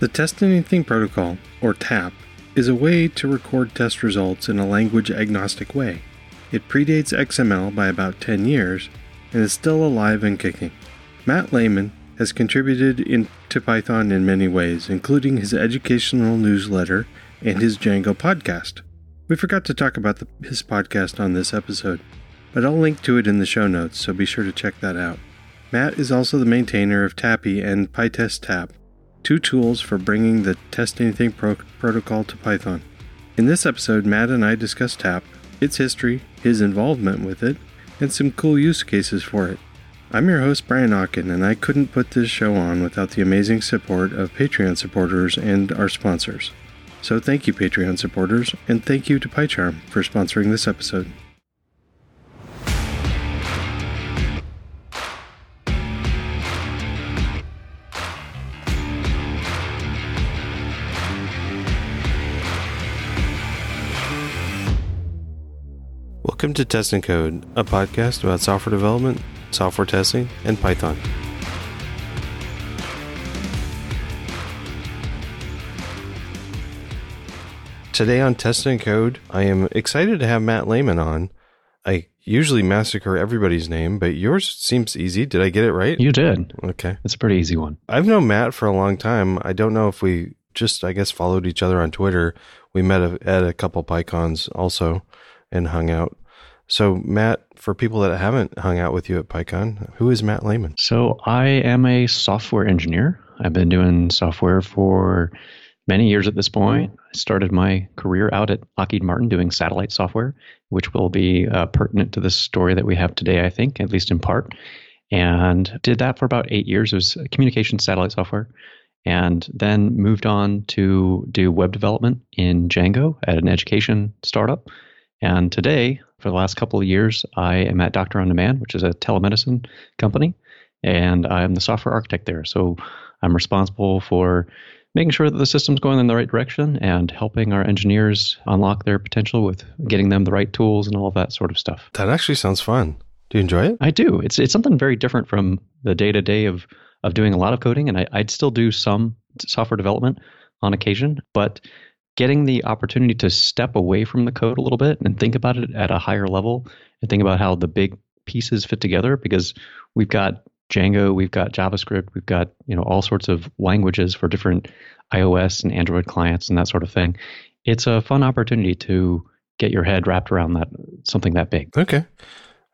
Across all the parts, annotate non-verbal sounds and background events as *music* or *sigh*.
The Test Anything Protocol, or TAP, is a way to record test results in a language agnostic way. It predates XML by about 10 years and is still alive and kicking. Matt Layman has contributed in, to Python in many ways, including his educational newsletter and his Django podcast. We forgot to talk about the, his podcast on this episode, but I'll link to it in the show notes, so be sure to check that out. Matt is also the maintainer of Tappy and PyTest Tap, two tools for bringing the Test Anything pro- protocol to Python. In this episode, Matt and I discuss Tap, its history, his involvement with it, and some cool use cases for it. I'm your host, Brian Okken, and I couldn't put this show on without the amazing support of Patreon supporters and our sponsors. So thank you, Patreon supporters, and thank you to PyCharm for sponsoring this episode. Welcome to Test and Code, a podcast about software development, software testing, and Python. Today on Test and Code, I am excited to have Matt Layman on. I usually massacre everybody's name, but yours seems easy. Did I get it right? You did. Okay. It's a pretty easy one. I've known Matt for a long time. I don't know if we just, I guess, followed each other on Twitter. We met at a couple PyCons also and hung out. So, Matt, for people that haven't hung out with you at PyCon, who is Matt Layman? So, I am a software engineer. I've been doing software for many years at this point. I started my career out at Lockheed Martin doing satellite software, which will be uh, pertinent to the story that we have today, I think, at least in part. And did that for about eight years. It was communication satellite software. And then moved on to do web development in Django at an education startup. And today, for the last couple of years, I am at Doctor on Demand, which is a telemedicine company, and I'm the software architect there. So I'm responsible for making sure that the system's going in the right direction and helping our engineers unlock their potential with getting them the right tools and all of that sort of stuff. That actually sounds fun. Do you enjoy it? I do. It's it's something very different from the day to day of of doing a lot of coding, and I, I'd still do some software development on occasion, but getting the opportunity to step away from the code a little bit and think about it at a higher level and think about how the big pieces fit together because we've got Django, we've got JavaScript, we've got you know all sorts of languages for different iOS and Android clients and that sort of thing. It's a fun opportunity to get your head wrapped around that something that big. Okay.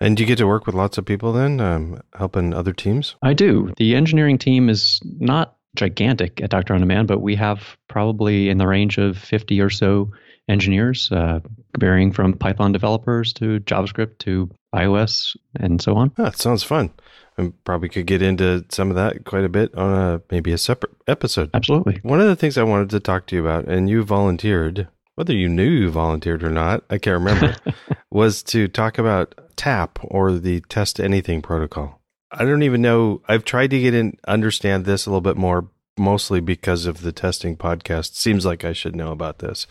And you get to work with lots of people then, um, helping other teams? I do. The engineering team is not gigantic at Doctor on Demand, but we have probably in the range of 50 or so engineers, uh, varying from Python developers to JavaScript to iOS and so on. That sounds fun. And probably could get into some of that quite a bit on a maybe a separate episode. Absolutely. One of the things I wanted to talk to you about, and you volunteered, whether you knew you volunteered or not, I can't remember, *laughs* was to talk about TAP or the Test Anything protocol. I don't even know. I've tried to get in understand this a little bit more, mostly because of the testing podcast. Seems like I should know about this,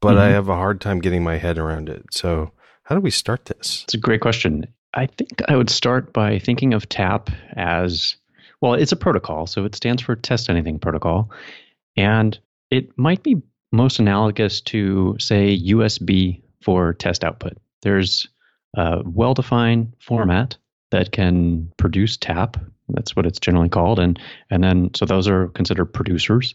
but mm-hmm. I have a hard time getting my head around it. So, how do we start this? It's a great question. I think I would start by thinking of TAP as well, it's a protocol, so it stands for Test Anything Protocol. And it might be most analogous to, say, USB for test output. There's a well defined format that can produce tap. That's what it's generally called. And, and then, so those are considered producers.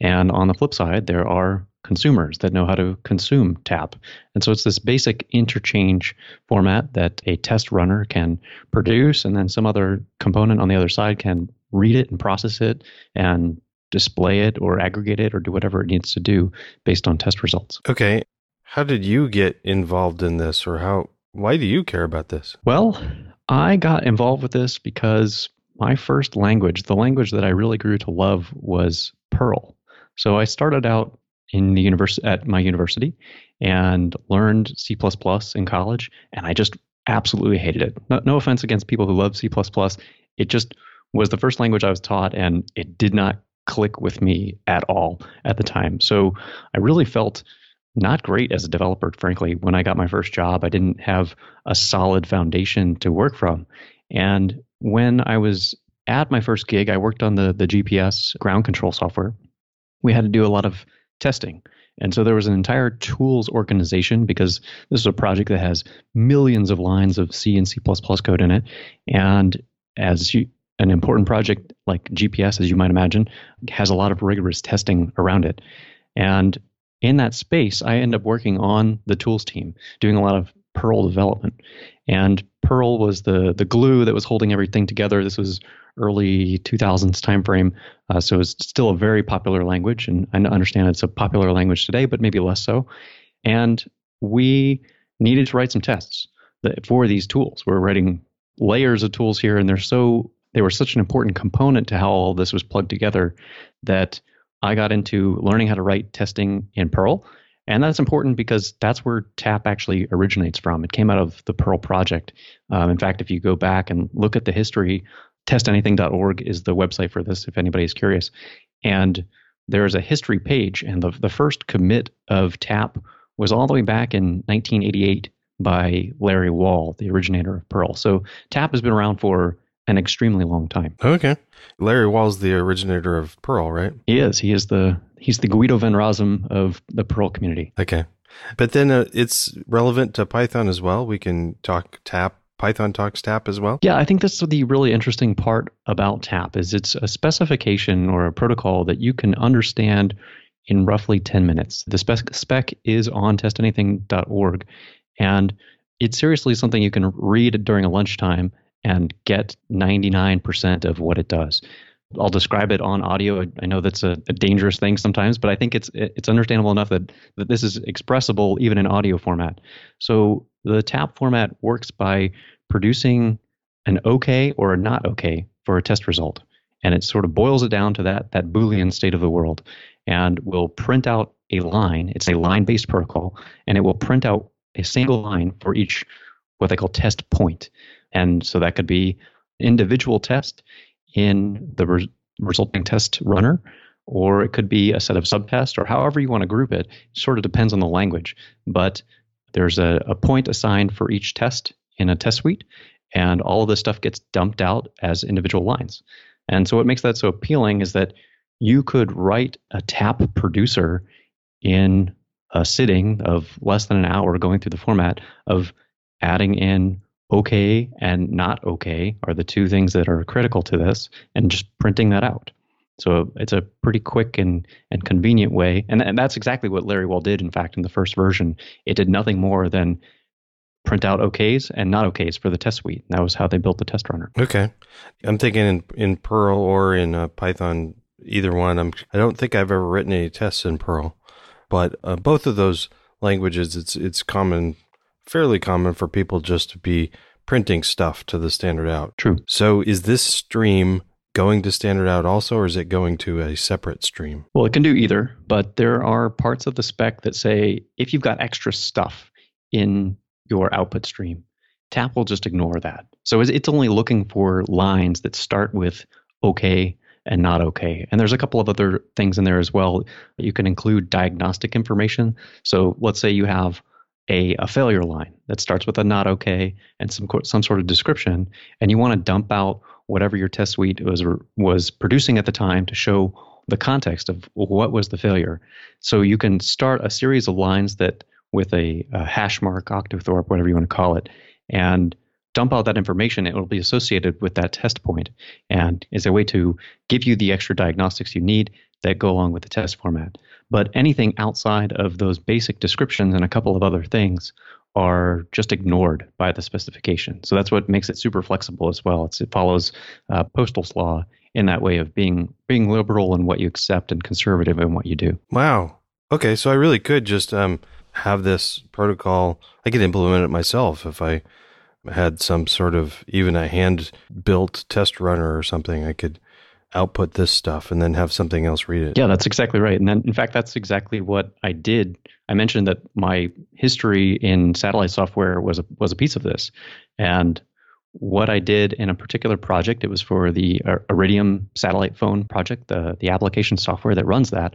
And on the flip side, there are consumers that know how to consume tap. And so it's this basic interchange format that a test runner can produce, and then some other component on the other side can read it and process it and display it or aggregate it or do whatever it needs to do based on test results. Okay. How did you get involved in this or how why do you care about this? Well, I got involved with this because my first language, the language that I really grew to love was Perl. So I started out in the university at my university and learned C++ in college and I just absolutely hated it. No, no offense against people who love C++, it just was the first language I was taught and it did not click with me at all at the time. So I really felt not great as a developer, frankly. When I got my first job, I didn't have a solid foundation to work from. And when I was at my first gig, I worked on the, the GPS ground control software. we had to do a lot of testing. And so there was an entire tools organization because this is a project that has millions of lines of C and C code in it. And as you, an important project like GPS, as you might imagine, has a lot of rigorous testing around it. And in that space, I end up working on the tools team, doing a lot of Perl development. And Perl was the the glue that was holding everything together. This was early 2000s timeframe, uh, so it's still a very popular language, and I understand it's a popular language today, but maybe less so. And we needed to write some tests for these tools. We're writing layers of tools here, and they're so they were such an important component to how all this was plugged together that I got into learning how to write testing in Perl and that's important because that's where TAP actually originates from. It came out of the Perl project. Um, in fact, if you go back and look at the history, testanything.org is the website for this if anybody is curious. And there's a history page, and the, the first commit of TAP was all the way back in 1988 by Larry Wall, the originator of Perl. So TAP has been around for an extremely long time. Okay. Larry Wall's the originator of Perl, right? He is. He is the he's the Guido van Rossum of the Perl community. Okay. But then uh, it's relevant to Python as well. We can talk tap Python talks tap as well? Yeah, I think that's the really interesting part about tap is it's a specification or a protocol that you can understand in roughly 10 minutes. The spec, spec is on testanything.org and it's seriously something you can read during a lunchtime and get 99% of what it does. I'll describe it on audio. I know that's a, a, dangerous thing sometimes, but I think it's it's understandable enough that that this is expressible even in audio format. So the tap format works by producing an okay or a not okay for a test result, and it sort of boils it down to that that boolean state of the world, and will print out a line. It's a line-based protocol, and it will print out a single line for each what they call test point. And so that could be individual test in the re- resulting test runner, or it could be a set of subtests, or however you want to group it. It sort of depends on the language. But there's a, a point assigned for each test in a test suite, and all of this stuff gets dumped out as individual lines. And so what makes that so appealing is that you could write a tap producer in a sitting of less than an hour going through the format of adding in okay and not okay are the two things that are critical to this, and just printing that out. So it's a pretty quick and, and convenient way. And, and that's exactly what Larry Wall did, in fact, in the first version. It did nothing more than print out okays and not okays for the test suite. And that was how they built the test runner. Okay. I'm thinking in, in Perl or in uh, Python, either one. I'm, I don't think I've ever written any tests in Perl, but uh, both of those languages, it's, it's common fairly common for people just to be printing stuff to the standard out. True. So is this stream going to standard out also, or is it going to a separate stream? Well, it can do either, but there are parts of the spec that say if you've got extra stuff in your output stream, TAP will just ignore that. So it's only looking for lines that start with okay and not okay. And there's a couple of other things in there as well. You can include diagnostic information. So let's say you have a, a failure line that starts with a not okay and some some sort of description, and you want to dump out whatever your test suite was was producing at the time to show the context of what was the failure. So you can start a series of lines that with a, a hash mark, octothorpe, whatever you want to call it, and dump out that information. It will be associated with that test point and is a way to give you the extra diagnostics you need that go along with the test format. But anything outside of those basic descriptions and a couple of other things are just ignored by the specification. So that's what makes it super flexible as well. It's, it follows uh, Postel's law in that way of being being liberal in what you accept and conservative in what you do. Wow. Okay, so I really could just um, have this protocol. I could implement it myself if I had some sort of even a hand built test runner or something. I could output this stuff and then have something else read it. Yeah, that's exactly right. And then, in fact, that's exactly what I did. I mentioned that my history in satellite software was a, was a piece of this, and what I did in a particular project, it was for the uh, Iridium satellite phone project, the the application software that runs that.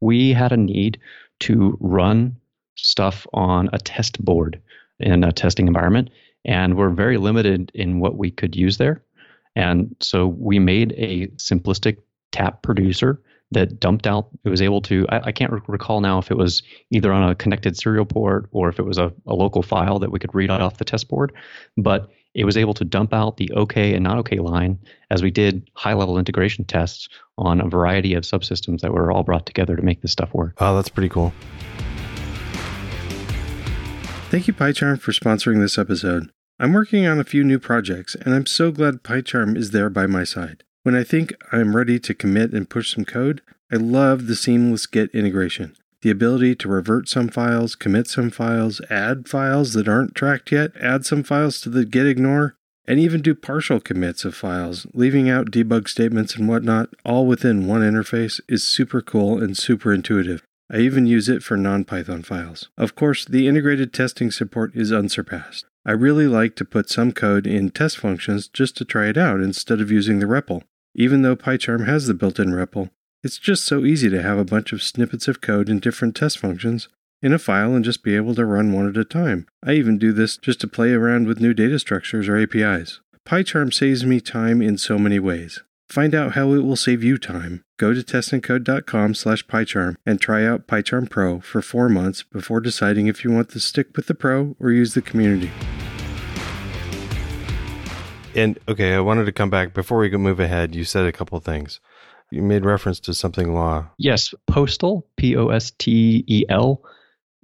We had a need to run stuff on a test board in a testing environment, and we're very limited in what we could use there. And so we made a simplistic tap producer that dumped out. It was able to, I, I can't recall now if it was either on a connected serial port or if it was a, a local file that we could read off the test board, but it was able to dump out the OK and not OK line as we did high level integration tests on a variety of subsystems that were all brought together to make this stuff work. Oh, that's pretty cool. Thank you, PyCharm, for sponsoring this episode. I'm working on a few new projects, and I'm so glad PyCharm is there by my side. When I think I'm ready to commit and push some code, I love the seamless Git integration. The ability to revert some files, commit some files, add files that aren't tracked yet, add some files to the git ignore, and even do partial commits of files, leaving out debug statements and whatnot, all within one interface, is super cool and super intuitive. I even use it for non-Python files. Of course, the integrated testing support is unsurpassed. I really like to put some code in test functions just to try it out instead of using the REPL. Even though PyCharm has the built-in REPL, it's just so easy to have a bunch of snippets of code in different test functions in a file and just be able to run one at a time. I even do this just to play around with new data structures or APIs. PyCharm saves me time in so many ways. Find out how it will save you time. Go to testandcode.com slash PyCharm and try out PyCharm Pro for four months before deciding if you want to stick with the Pro or use the community. And okay, I wanted to come back before we move ahead. You said a couple things. You made reference to something law. Yes, Postel, P O S T E L.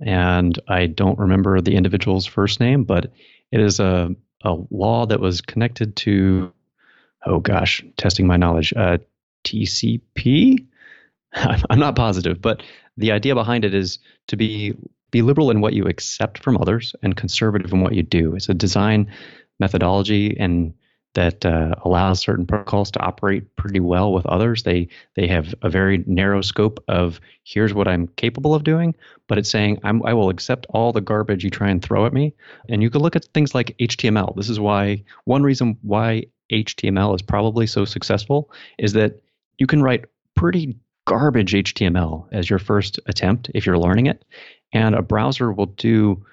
And I don't remember the individual's first name, but it is a, a law that was connected to oh gosh, testing my knowledge, uh, TCP. *laughs* I'm not positive, but the idea behind it is to be be liberal in what you accept from others and conservative in what you do. It's a design methodology and that uh, allows certain protocols to operate pretty well with others. They they have a very narrow scope of here's what I'm capable of doing, but it's saying I'm, I will accept all the garbage you try and throw at me. And you can look at things like HTML. This is why one reason why HTML is probably so successful is that you can write pretty garbage HTML as your first attempt if you're learning it, and a browser will do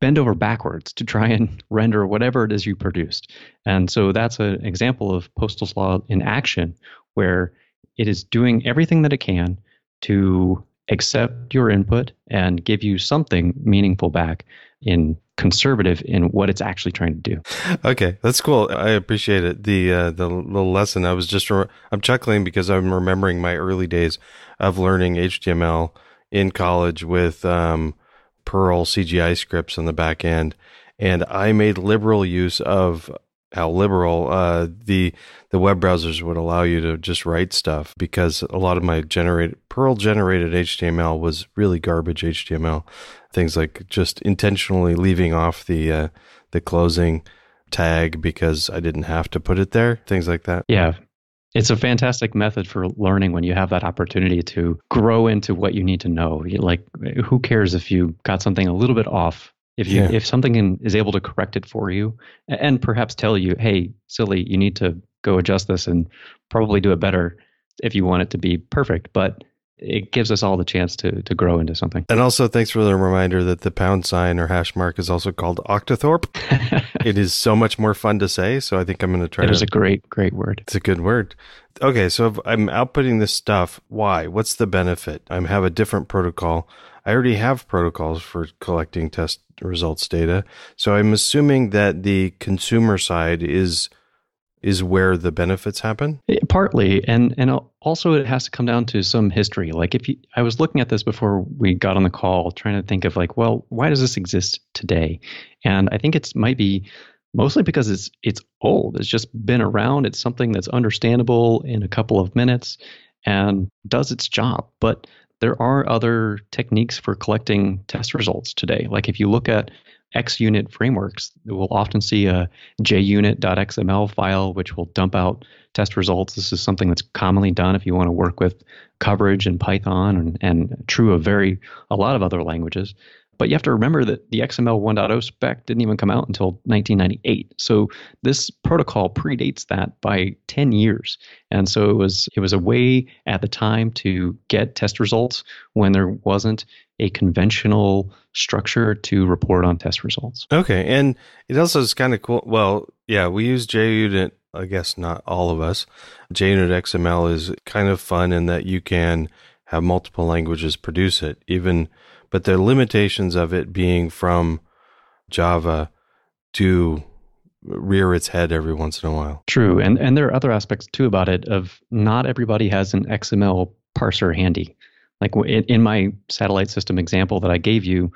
bend over backwards to try and *laughs* render whatever it is you produced. And so that's an example of Postel's Law in action, where it is doing everything that it can to accept your input and give you something meaningful back in conservative in what it's actually trying to do. Okay, that's cool. I appreciate it. The uh, the little lesson I was just re- I'm chuckling because I'm remembering my early days of learning HTML in college with um, Perl CGI scripts on the back end, and I made liberal use of how liberal uh, the the web browsers would allow you to just write stuff because a lot of my generated Perl generated HTML was really garbage HTML. Things like just intentionally leaving off the uh, the closing tag because I didn't have to put it there. Things like that. Yeah. It's a fantastic method for learning when you have that opportunity to grow into what you need to know. Like, who cares if you got something a little bit off if you yeah. if something in, is able to correct it for you and perhaps tell you, hey, silly, you need to go adjust this and probably do it better if you want it to be perfect. But it gives us all the chance to to grow into something. And also, thanks for the reminder that the pound sign or hash mark is also called octothorpe. *laughs* it is so much more fun to say, so I think I'm going to try. It is a great, great word. It's a good word. Okay, so if I'm outputting this stuff, why? What's the benefit? I have a different protocol. I already have protocols for collecting test results data. So I'm assuming that the consumer side is is where the benefits happen? Partly. And and also it has to come down to some history. Like if you i was looking at this before we got on the call trying to think of like well why does this exist today? And i think it might be mostly because it's it's old. It's just been around. It's something that's understandable in a couple of minutes and does its job. But there are other techniques for collecting test results today. Like if you look at XUnit frameworks, we'll often see a junit.xml file which will dump out test results. This is something that's commonly done if you want to work with coverage in Python and, and true of very a lot of other languages. But you have to remember that the XML 1.0 spec didn't even come out until 1998. So this protocol predates that by 10 years. And so it was it was a way at the time to get test results when there wasn't a conventional structure to report on test results. Okay, and it also is kind of cool. Well, yeah, we use JUnit I guess not all of us, JUnit XML is kind of fun in that you can have multiple languages produce it, even, but the limitations of it being from Java do rear its head every once in a while. True, and and there are other aspects too about it. Of not everybody has an XML parser handy. Like in, in my satellite system example that I gave you,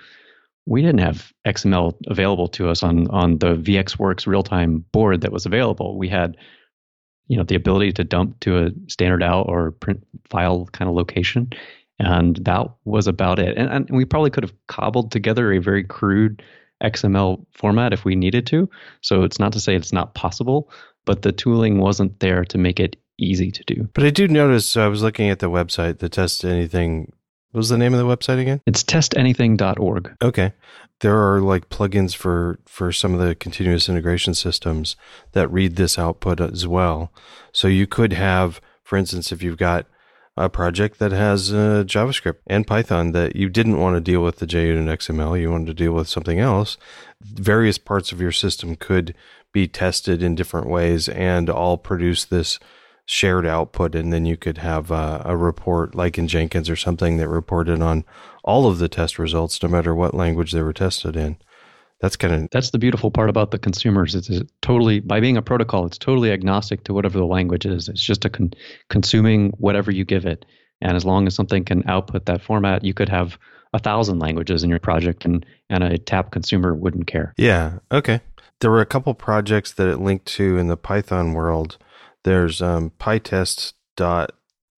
we didn't have XML available to us on on the VxWorks real time board that was available. We had, you know, the ability to dump to a standard out or print file kind of location, and that was about it. And, and we probably could have cobbled together a very crude XML format if we needed to. So it's not to say it's not possible, but the tooling wasn't there to make it easy to do. But I do notice, so I was looking at the website, the test anything. What was the name of the website again? It's testanything.org. Okay. There are like plugins for, for some of the continuous integration systems that read this output as well. So you could have, for instance, if you've got a project that has uh, JavaScript and Python that you didn't want to deal with the JUnit XML, you wanted to deal with something else, various parts of your system could be tested in different ways and all produce this shared output. And then you could have uh, a report like in Jenkins or something that reported on all of the test results, no matter what language they were tested in that's kind of that's the beautiful part about the consumers. It's, it's, totally by being a protocol it's totally agnostic to whatever the language is. It's just a con- consuming whatever you give it. And as long as something can output that format you could have a thousand languages in your project and and a tap consumer wouldn't care. Yeah okay. There were a couple projects that it linked to in the python world. There's um pytest dot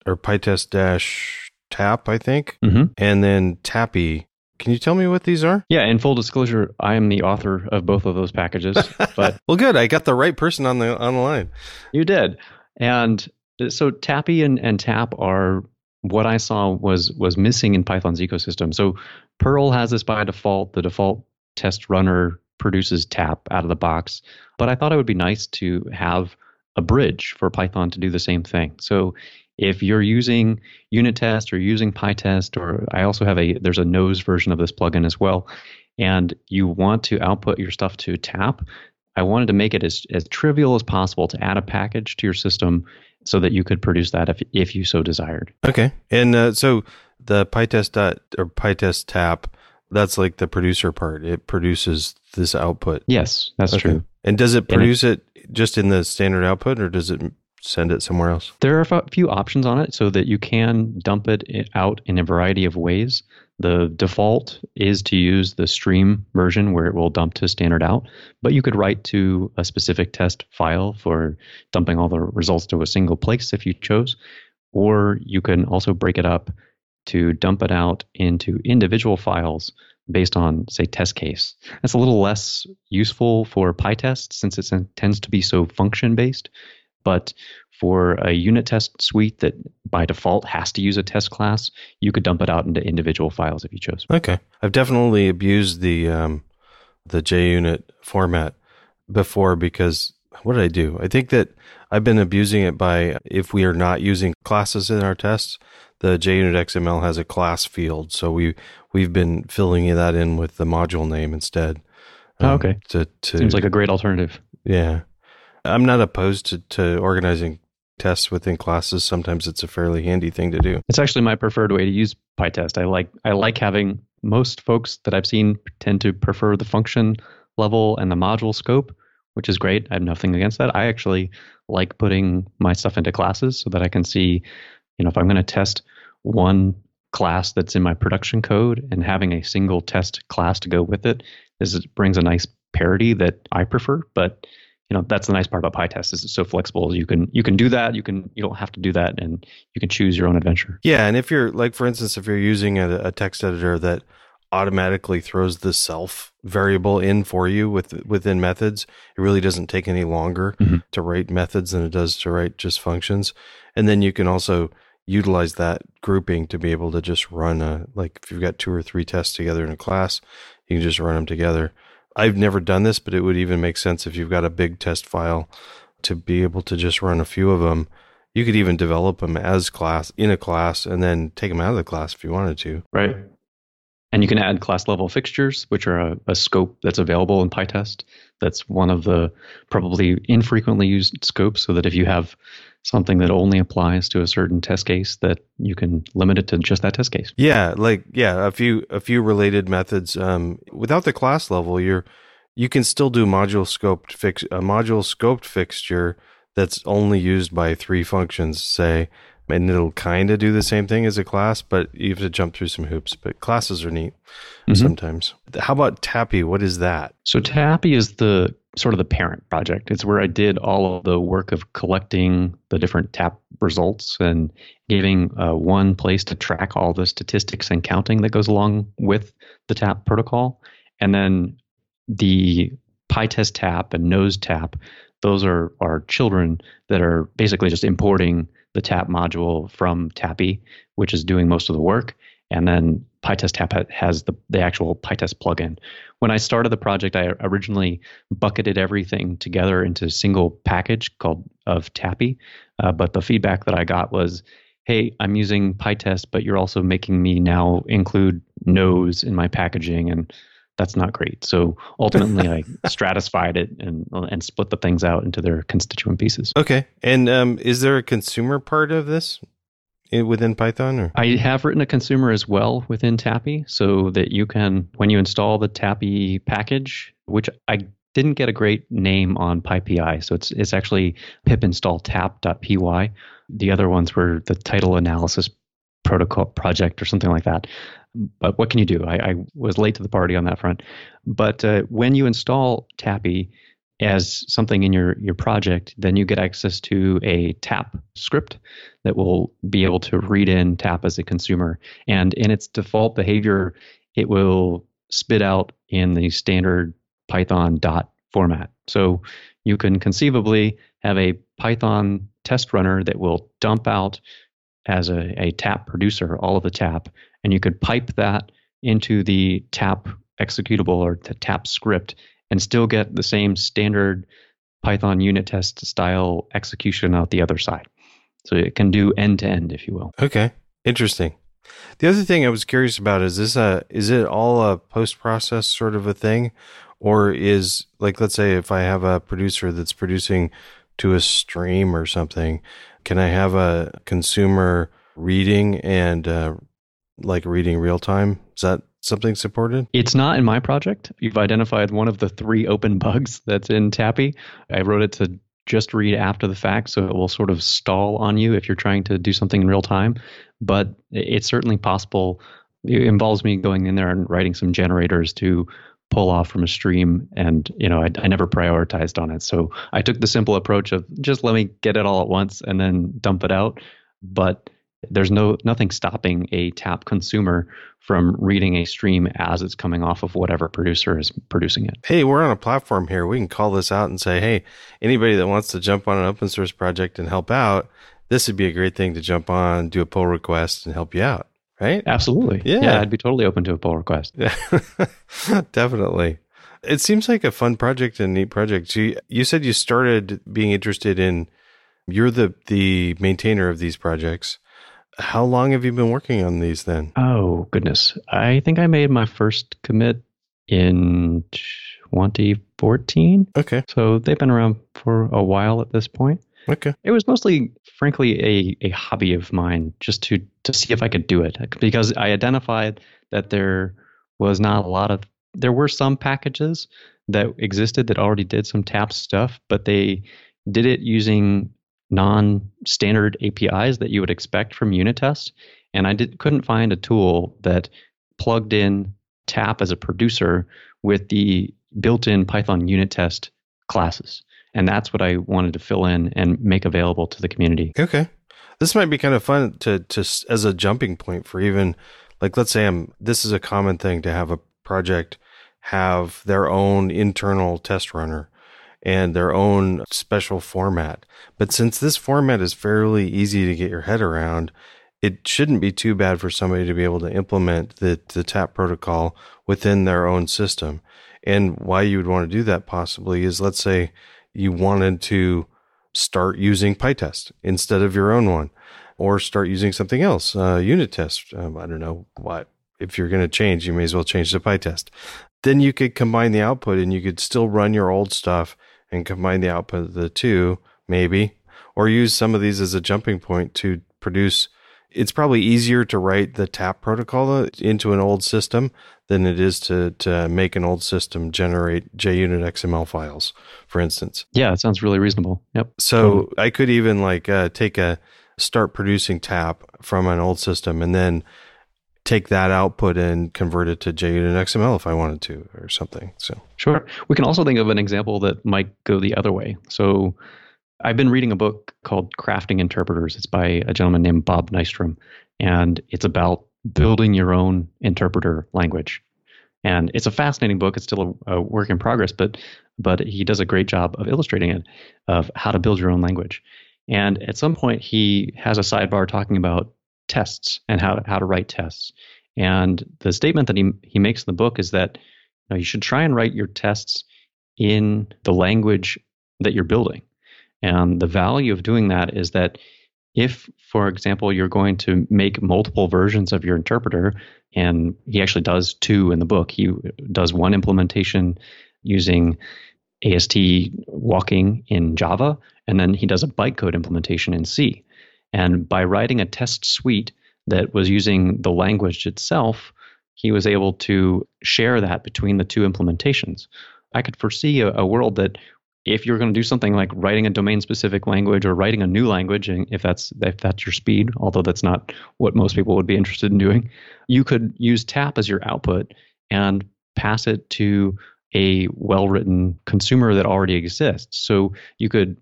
or pytest dash tap i think? Mm-hmm. and then tappy can you tell me what these are? Yeah, in full disclosure, I am the author of both of those packages. But *laughs* well, good. I got the right person on the on the line. You did, and uh, so Tappy and, and Tap are what I saw was was missing in Python's ecosystem. So Perl has this by default. The default test runner produces Tap out of the box, but I thought it would be nice to have a bridge for Python to do the same thing. So if you're using unit test or using pytest or i also have a there's a nose version of this plugin as well and you want to output your stuff to tap i wanted to make it as, as trivial as possible to add a package to your system so that you could produce that if, if you so desired. Okay. And uh, so the pytest dot or pytest tap that's like the producer part. It produces this output. Yes that's okay. true. And does it produce it, it just in the standard output or does it send it somewhere else? There are a few options on it so that you can dump it out in a variety of ways. The default is to use the stream version where it will dump to standard out, but you could write to a specific test file for dumping all the results to a single place if you chose, or you can also break it up to dump it out into individual files based on, say, test case. That's a little less useful for PyTest since it tends to be so function based. But for a unit test suite that by default has to use a test class, you could dump it out into individual files if you chose. Okay, I've definitely abused the um, the JUnit format before because what did I do? I think that I've been abusing it by if we are not using classes in our tests, the JUnit XML has a class field, so we we've been filling that in with the module name instead. Um, oh, okay, to, to, seems like a great alternative. Yeah, I'm not opposed to, to organizing tests within classes. Sometimes it's a fairly handy thing to do. It's actually my preferred way to use PyTest. I like I like having most folks that I've seen tend to prefer the function level and the module scope, which is great. I have nothing against that. I actually like putting my stuff into classes so that I can see, you know, if I'm going to test one class that's in my production code and having a single test class to go with it, this brings a nice parity that I prefer. But you know that's the nice part about PyTest is it's so flexible. You can you can do that. You can you don't have to do that, and you can choose your own adventure. Yeah, and if you're like for instance, if you're using a, a text editor that automatically throws the self variable in for you with within methods, it really doesn't take any longer mm-hmm. to write methods than it does to write just functions. And then you can also utilize that grouping to be able to just run a like if you've got two or three tests together in a class, you can just run them together. I've never done this, but it would even make sense if you've got a big test file to be able to just run a few of them. You could even develop them as class in a class and then take them out of the class if you wanted to. Right. And you can add class level fixtures, which are a, a scope that's available in PyTest That's one of the probably infrequently used scopes, so that if you have something that only applies to a certain test case, that you can limit it to just that test case. Yeah, like yeah, a few a few related methods. Um, without the class level, you're you can still do module scoped fix a module scoped fixture that's only used by three functions, say, and it'll kind of do the same thing as a class, but you have to jump through some hoops. But classes are neat mm-hmm. sometimes. How about Tappy? What is that? So Tappy is the sort of the parent project. It's where I did all of the work of collecting the different tap results and giving uh, one place to track all the statistics and counting that goes along with the tap protocol. And then the PyTest tap and nose tap, those are, are children that are basically just importing the tap module from Tappy, which is doing most of the work. And then PyTest Tap has the, the actual PyTest plugin. When I started the project, I originally bucketed everything together into a single package called of Tappy. Uh, but the feedback that I got was, hey, I'm using PyTest, but you're also making me now include nose in my packaging. And that's not great. So ultimately, I *laughs* stratified it and and split the things out into their constituent pieces. Okay. And um, is there a consumer part of this within Python? Or? I have written a consumer as well within Tappy, so that you can when you install the Tappy package, which I didn't get a great name on PyPI, so it's it's actually pip install tap.py. The other ones were the title analysis protocol project or something like that but what can you do? I, I, was late to the party on that front. But uh, when you install Tappy as something in your, your project, then you get access to a tap script that will be able to read in tap as a consumer. And in its default behavior, it will spit out in the standard Python dot format. So you can conceivably have a Python test runner that will dump out as a, a tap producer all of the tap and you could pipe that into the tap executable or the tap script and still get the same standard Python unit test style execution out the other side. So it can do end to end, if you will. Okay, interesting. The other thing I was curious about is this a is it all a post process sort of a thing, or is like let's say if I have a producer that's producing to a stream or something, can I have a consumer reading and uh, like reading real time? Is that something supported? It's not in my project. You've identified one of the three open *laughs* bugs that's in Tappy. I wrote it to just read after the fact, so it will sort of stall on you if you're trying to do something in real time. But it's certainly possible. It involves me going in there and writing some generators to pull off from a stream and you know I, I, never prioritized on it so i took the simple approach of just let me get it all at once and then dump it out but there's no nothing stopping a tap consumer from reading a stream as it's coming off of whatever producer is producing it. Hey, we're on a platform here. We can call this out and say, hey, anybody that wants to jump on an open source project and help out, this would be a great thing to jump on, do a pull request, and help you out. Right? Absolutely. Yeah. yeah I'd be totally open to a pull request. *laughs* Definitely. It seems like a fun project and neat project. You, you said you started being interested in, you're the, the maintainer of these projects how long have you been working on these then? Oh, goodness. I think I made my first commit in 2014. Okay. So they've been around for a while at this point. Okay. It was mostly, frankly, a, a hobby of mine just to, to see if I could do it because I identified that there was not a lot of, there were some packages that existed that already did some tap stuff, but they did it using non-standard APIs that you would expect from unit test, and I did, couldn't find a tool that plugged in Tap as a producer with the built-in Python unit test classes. And that's what I wanted to fill in and make available to the community. Okay. This might be kind of fun to to as a jumping point for even like let's say I'm this is a common thing to have a project have their own internal test runner and their own special format. But since this format is fairly easy to get your head around, it shouldn't be too bad for somebody to be able to implement the, the TAP protocol within their own system. And why you would want to do that possibly is let's say you wanted to start using PyTest instead of your own one, or start using something else, uh, unit test. Um, I don't know what if you're going to change, you may as well change to PyTest. Then you could combine the output and you could still run your old stuff and combine the output of the two, maybe, or use some of these as a jumping point to produce. It's probably easier to write the tap protocol into an old system than it is to, to make an old system generate JUnit XML files, for instance. Yeah, it sounds really reasonable. Yep. So. I could even like uh, take a start producing tap from an old system and then take that output and convert it to JUnit XML if I wanted to or something. So sure. We can also think of an example that might go the other way. So I've been reading a book called Crafting Interpreters. It's by a gentleman named Bob Nystrom, and it's about building your own interpreter language. And it's a fascinating book. It's still a, a work in progress, but but he does a great job of illustrating it, of how to build your own language. And at some point, he has a sidebar talking about tests and how to, how to write tests. And the statement that he he makes in the book is that you, know, you should try and write your tests in the language that you're building. And the value of doing that is that if, for example, you're going to make multiple versions of your interpreter, and he actually does two in the book, he does one implementation using AST walking in Java, and then he does a bytecode implementation in C. And by writing a test suite that was using the language itself, he was able to share that between the two implementations. I could foresee a, a world that if you're going to do something like writing a domain specific language or writing a new language if that's if that's your speed although that's not what most people would be interested in doing you could use tap as your output and pass it to a well written consumer that already exists. So you could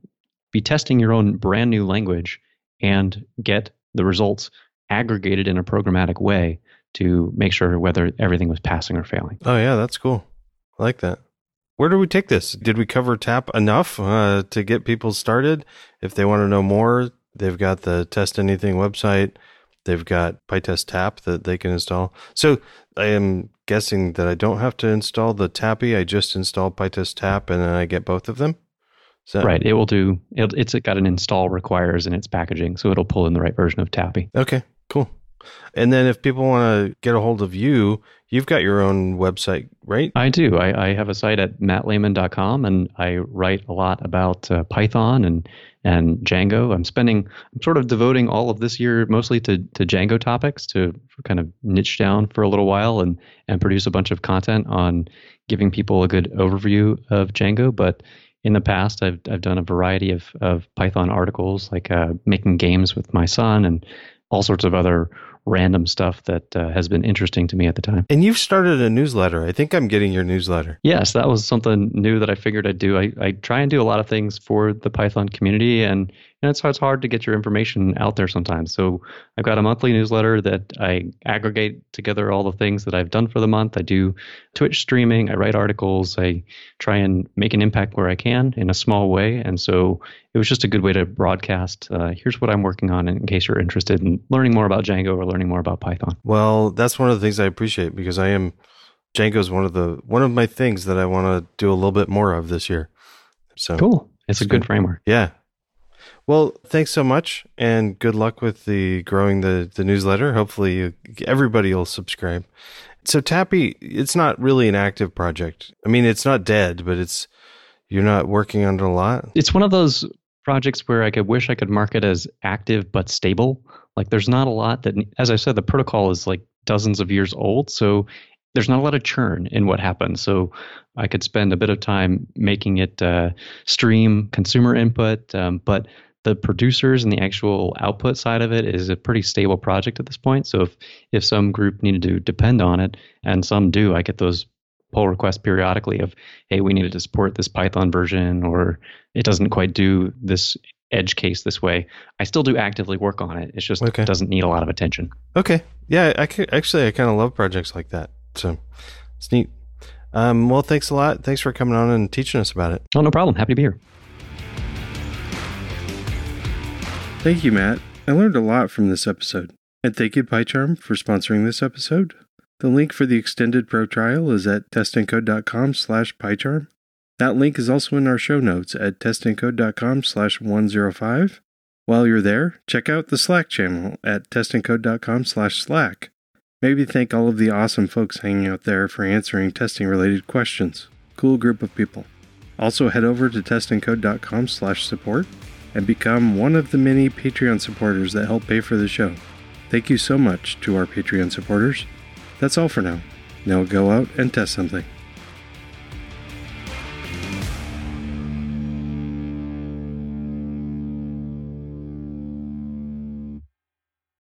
be testing your own brand new language and get the results aggregated in a programmatic way to make sure whether everything was passing or failing. Oh yeah that's cool. I like that where do we take this? Did we cover TAP enough uh, to get people started? If they want to know more, they've got the Test Anything website. They've got PyTest Tap that they can install. So I am guessing that I don't have to install the Tappy. I just install PyTest Tap and then I get both of them. That- right. It will do. It, it's got an install requires in its packaging, so it'll pull in the right version of Tappy. Okay. Cool. And then if people want to get a hold of you, you've got your own website, right? I do. I, I have a site at mattlayman.com and I write a lot about uh, Python and and Django. I'm spending, I'm sort of devoting all of this year mostly to, to Django topics to kind of niche down for a little while and, and produce a bunch of content on giving people a good overview of Django. But in the past, I've, I've done a variety of, of Python articles like uh, making games with my son and all sorts of other random stuff that uh, has been interesting to me at the time. And you've started a newsletter. I think I'm getting your newsletter. Yes, that was something new that I figured I'd do. I, I try and do a lot of things for the Python community, and and it's, it's hard to get your information out there sometimes. So I've got a monthly newsletter that I aggregate together all the things that I've done for the month. I do Twitch streaming, I write articles, I try and make an impact where I can in a small way. And so it was just a good way to broadcast. Uh, here's what I'm working on in case you're interested in learning more about Django or learning more about Python. Well, that's one of the things I appreciate because I am Django is one of the one of my things that I want to do a little bit more of this year. So cool. It's a good framework. Yeah, well, thanks so much, and good luck with the growing the the newsletter. Hopefully, you, everybody will subscribe. So Tappy, it's not really an active project. I mean, it's not dead, but it's you're not working on it a lot. It's one of those projects where I could wish I could mark it as active but stable. Like, there's not a lot that, as I said, the protocol is like dozens of years old, so there's not a lot of churn in what happens. So I could spend a bit of time making it uh, stream consumer input, um, but the producers and the actual output side of it is a pretty stable project at this point. So if if some group needed to depend on it, and some do, I get those pull requests periodically of, hey, we needed to support this Python version, or it doesn't quite do this edge case this way. I still do actively work on it. It just okay. doesn't need a lot of attention. Okay. Yeah, I could, actually I kind of love projects like that. So it's neat. Um, well, thanks a lot. Thanks for coming on and teaching us about it. Oh, no problem. Happy to be here. Thank you, Matt. I learned a lot from this episode. And thank you, PyCharm, for sponsoring this episode. The link for the extended pro trial is at testandcode.com slash PyCharm. That link is also in our show notes at testandcode.com slash 105. While you're there, check out the Slack channel at testandcode.com slash Slack. Maybe thank all of the awesome folks hanging out there for answering testing related questions. Cool group of people. Also head over to testandcode.com slash support and become one of the many Patreon supporters that help pay for the show. Thank you so much to our Patreon supporters. That's all for now. Now go out and test something.